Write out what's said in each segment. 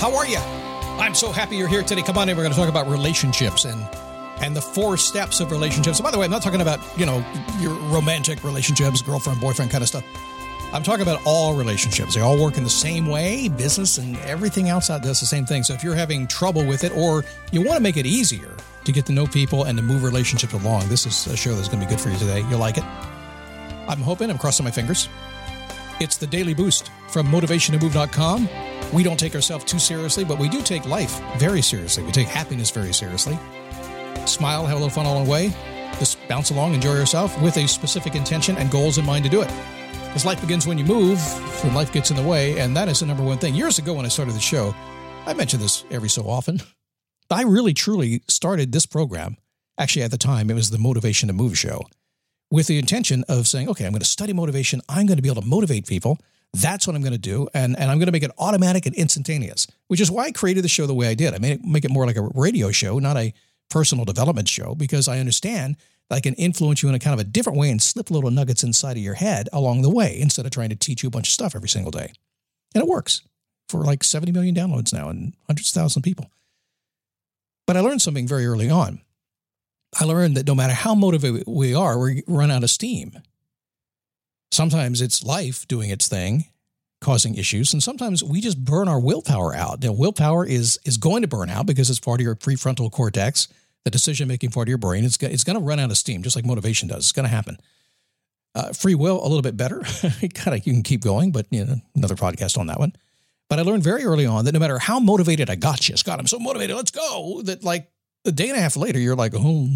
How are you? I'm so happy you're here today. Come on in. We're going to talk about relationships and and the four steps of relationships. And by the way, I'm not talking about, you know, your romantic relationships, girlfriend, boyfriend kind of stuff. I'm talking about all relationships. They all work in the same way. Business and everything outside does the same thing. So if you're having trouble with it or you want to make it easier to get to know people and to move relationships along, this is a show that's going to be good for you today. You'll like it. I'm hoping. I'm crossing my fingers. It's the Daily Boost from motivationtomove.com. We don't take ourselves too seriously, but we do take life very seriously. We take happiness very seriously. Smile, have a little fun along the way. Just bounce along, enjoy yourself with a specific intention and goals in mind to do it. Because life begins when you move, when life gets in the way, and that is the number one thing. Years ago, when I started the show, I mention this every so often. I really, truly started this program. Actually, at the time, it was the Motivation to Move show with the intention of saying, okay, I'm going to study motivation. I'm going to be able to motivate people. That's what I'm going to do. And, and I'm going to make it automatic and instantaneous, which is why I created the show the way I did. I made it, make it more like a radio show, not a personal development show, because I understand that I can influence you in a kind of a different way and slip little nuggets inside of your head along the way instead of trying to teach you a bunch of stuff every single day. And it works for like 70 million downloads now and hundreds of thousands of people. But I learned something very early on. I learned that no matter how motivated we are, we run out of steam. Sometimes it's life doing its thing, causing issues, and sometimes we just burn our willpower out. Now, willpower is is going to burn out because it's part of your prefrontal cortex, the decision making part of your brain. It's it's going to run out of steam, just like motivation does. It's going to happen. Uh, free will a little bit better. kind of you can keep going, but you know another podcast on that one. But I learned very early on that no matter how motivated I got you, Scott, I'm so motivated, let's go. That like a day and a half later, you're like, oh,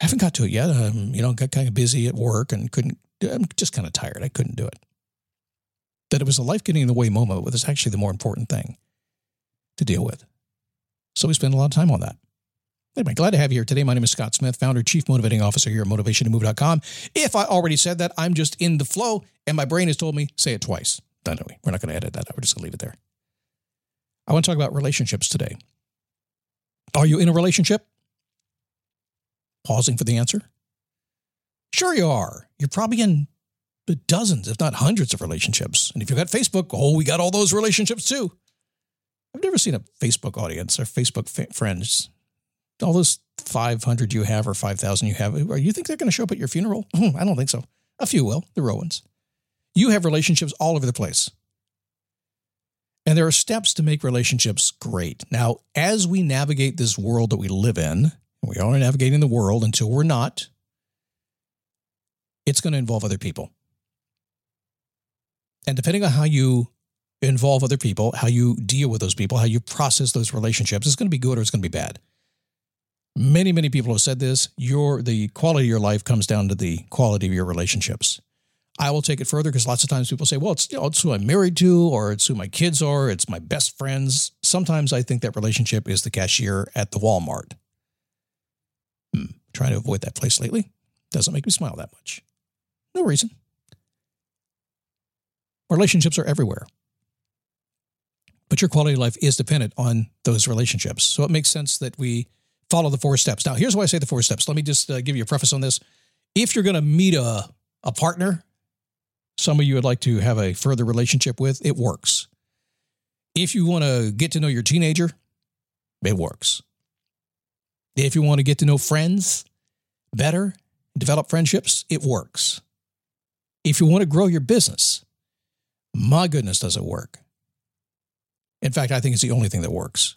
I haven't got to it yet. Um, you know, got kind of busy at work and couldn't, I'm just kind of tired. I couldn't do it. That it was a life getting in the way moment was actually the more important thing to deal with. So we spend a lot of time on that. Anyway, glad to have you here today. My name is Scott Smith, founder, chief motivating officer here at motivationtomove.com. If I already said that, I'm just in the flow and my brain has told me, say it twice. Anyway, we're not going to edit that. We're just going to leave it there. I want to talk about relationships today. Are you in a relationship? Pausing for the answer. Sure, you are. You're probably in dozens, if not hundreds, of relationships. And if you've got Facebook, oh, we got all those relationships too. I've never seen a Facebook audience or Facebook fa- friends. All those 500 you have or 5,000 you have, you think they're going to show up at your funeral? I don't think so. A few will, the Rowans. You have relationships all over the place. And there are steps to make relationships great. Now, as we navigate this world that we live in, we are navigating the world until we're not, it's going to involve other people. And depending on how you involve other people, how you deal with those people, how you process those relationships, it's going to be good or it's going to be bad. Many, many people have said this. Your the quality of your life comes down to the quality of your relationships. I will take it further because lots of times people say, well, it's, you know, it's who I'm married to, or it's who my kids are, it's my best friends. Sometimes I think that relationship is the cashier at the Walmart. Hmm, trying to avoid that place lately. Doesn't make me smile that much. No reason. Relationships are everywhere. But your quality of life is dependent on those relationships. So it makes sense that we follow the four steps. Now, here's why I say the four steps. Let me just uh, give you a preface on this. If you're going to meet a, a partner, some of you would like to have a further relationship with, it works. If you want to get to know your teenager, it works. If you want to get to know friends better, develop friendships, it works. If you want to grow your business, my goodness, does it work. In fact, I think it's the only thing that works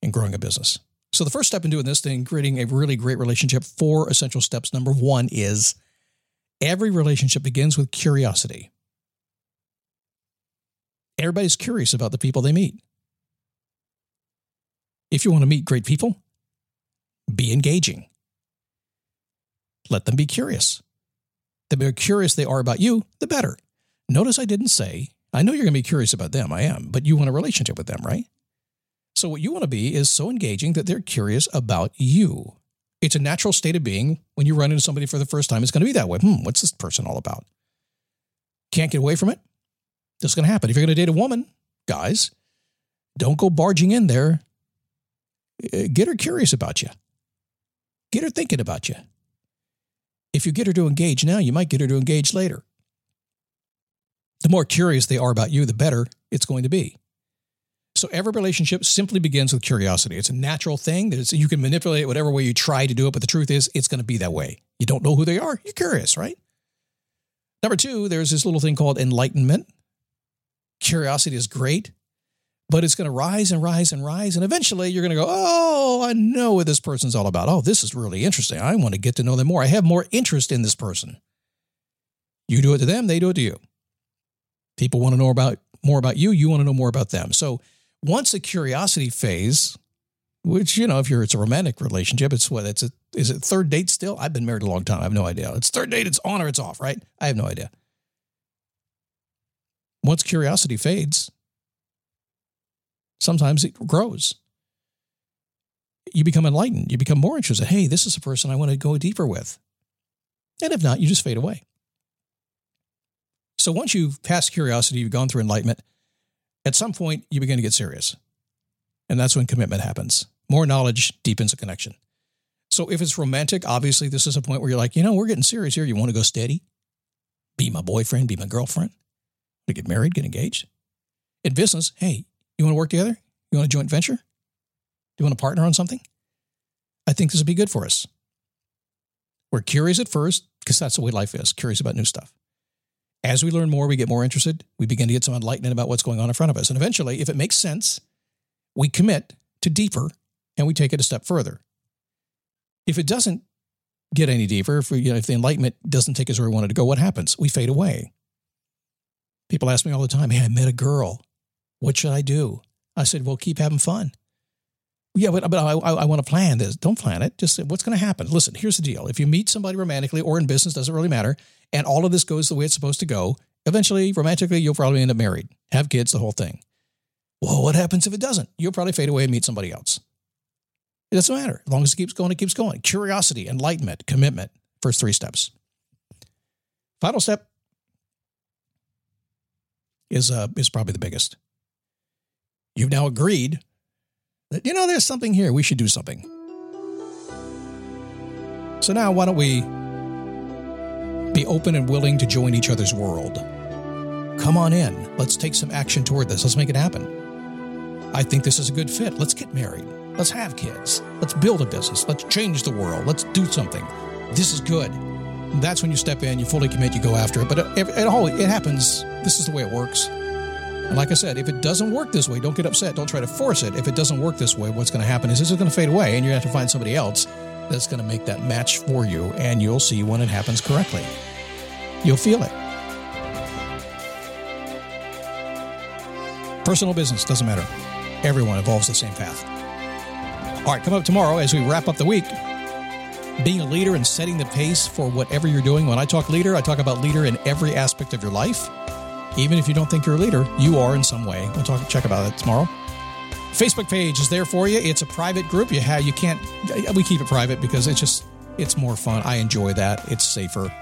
in growing a business. So, the first step in doing this thing, creating a really great relationship, four essential steps. Number one is every relationship begins with curiosity. Everybody's curious about the people they meet. If you want to meet great people, be engaging. Let them be curious. The more curious they are about you, the better. Notice I didn't say, I know you're going to be curious about them. I am, but you want a relationship with them, right? So, what you want to be is so engaging that they're curious about you. It's a natural state of being when you run into somebody for the first time. It's going to be that way. Hmm, what's this person all about? Can't get away from it? This is going to happen. If you're going to date a woman, guys, don't go barging in there. Uh, get her curious about you, get her thinking about you. If you get her to engage now, you might get her to engage later. The more curious they are about you, the better it's going to be. So every relationship simply begins with curiosity. It's a natural thing that you can manipulate it whatever way you try to do it, but the truth is it's going to be that way. You don't know who they are, you're curious, right? Number two, there's this little thing called enlightenment. Curiosity is great, but it's going to rise and rise and rise. And eventually you're going to go, Oh, I know what this person's all about. Oh, this is really interesting. I want to get to know them more. I have more interest in this person. You do it to them, they do it to you. People want to know about more about you, you want to know more about them. So once the curiosity phase, which you know, if you're it's a romantic relationship, it's what it's a is it third date still? I've been married a long time. I have no idea. It's third date, it's on or it's off, right? I have no idea. Once curiosity fades, sometimes it grows. You become enlightened. You become more interested. Hey, this is a person I want to go deeper with. And if not, you just fade away. So once you've passed curiosity, you've gone through enlightenment, at some point you begin to get serious. And that's when commitment happens. More knowledge deepens a connection. So if it's romantic, obviously this is a point where you're like, you know, we're getting serious here. You want to go steady? Be my boyfriend, be my girlfriend. To get married, get engaged. In business, hey, you want to work together? You want a joint venture? Do you want to partner on something? I think this would be good for us. We're curious at first because that's the way life is, curious about new stuff. As we learn more, we get more interested. We begin to get some enlightenment about what's going on in front of us. And eventually, if it makes sense, we commit to deeper and we take it a step further. If it doesn't get any deeper, if, we, you know, if the enlightenment doesn't take us where we wanted to go, what happens? We fade away. People ask me all the time, Hey, I met a girl. What should I do? I said, Well, keep having fun. Yeah, but, but I, I, I want to plan this. Don't plan it. Just what's going to happen? Listen, here's the deal. If you meet somebody romantically or in business, doesn't really matter, and all of this goes the way it's supposed to go, eventually, romantically, you'll probably end up married, have kids, the whole thing. Well, what happens if it doesn't? You'll probably fade away and meet somebody else. It doesn't matter. As long as it keeps going, it keeps going. Curiosity, enlightenment, commitment. First three steps. Final step is uh, is probably the biggest. You've now agreed that you know there's something here. We should do something. So now, why don't we be open and willing to join each other's world? Come on in. Let's take some action toward this. Let's make it happen. I think this is a good fit. Let's get married. Let's have kids. Let's build a business. Let's change the world. Let's do something. This is good. That's when you step in, you fully commit, you go after it. But it, it, all it happens. This is the way it works. And like I said, if it doesn't work this way, don't get upset. Don't try to force it. If it doesn't work this way, what's going to happen is this is going to fade away, and you're going to have to find somebody else that's going to make that match for you, and you'll see when it happens correctly. You'll feel it. Personal business doesn't matter. Everyone evolves the same path. All right, come up tomorrow as we wrap up the week. Being a leader and setting the pace for whatever you're doing. When I talk leader, I talk about leader in every aspect of your life. Even if you don't think you're a leader, you are in some way. We'll talk check about it tomorrow. Facebook page is there for you. It's a private group. You have you can't we keep it private because it's just it's more fun. I enjoy that. It's safer.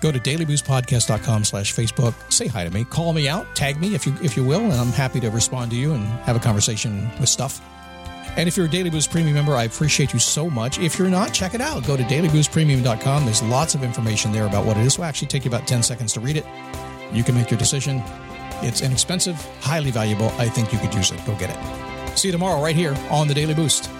Go to dailyboostpodcast.com slash Facebook. Say hi to me. Call me out. Tag me if you if you will, and I'm happy to respond to you and have a conversation with stuff. And if you're a Daily Boost Premium member, I appreciate you so much. If you're not, check it out. Go to dailyboostpremium.com. There's lots of information there about what it is. It will actually take you about 10 seconds to read it. You can make your decision. It's inexpensive, highly valuable. I think you could use it. Go get it. See you tomorrow right here on the Daily Boost.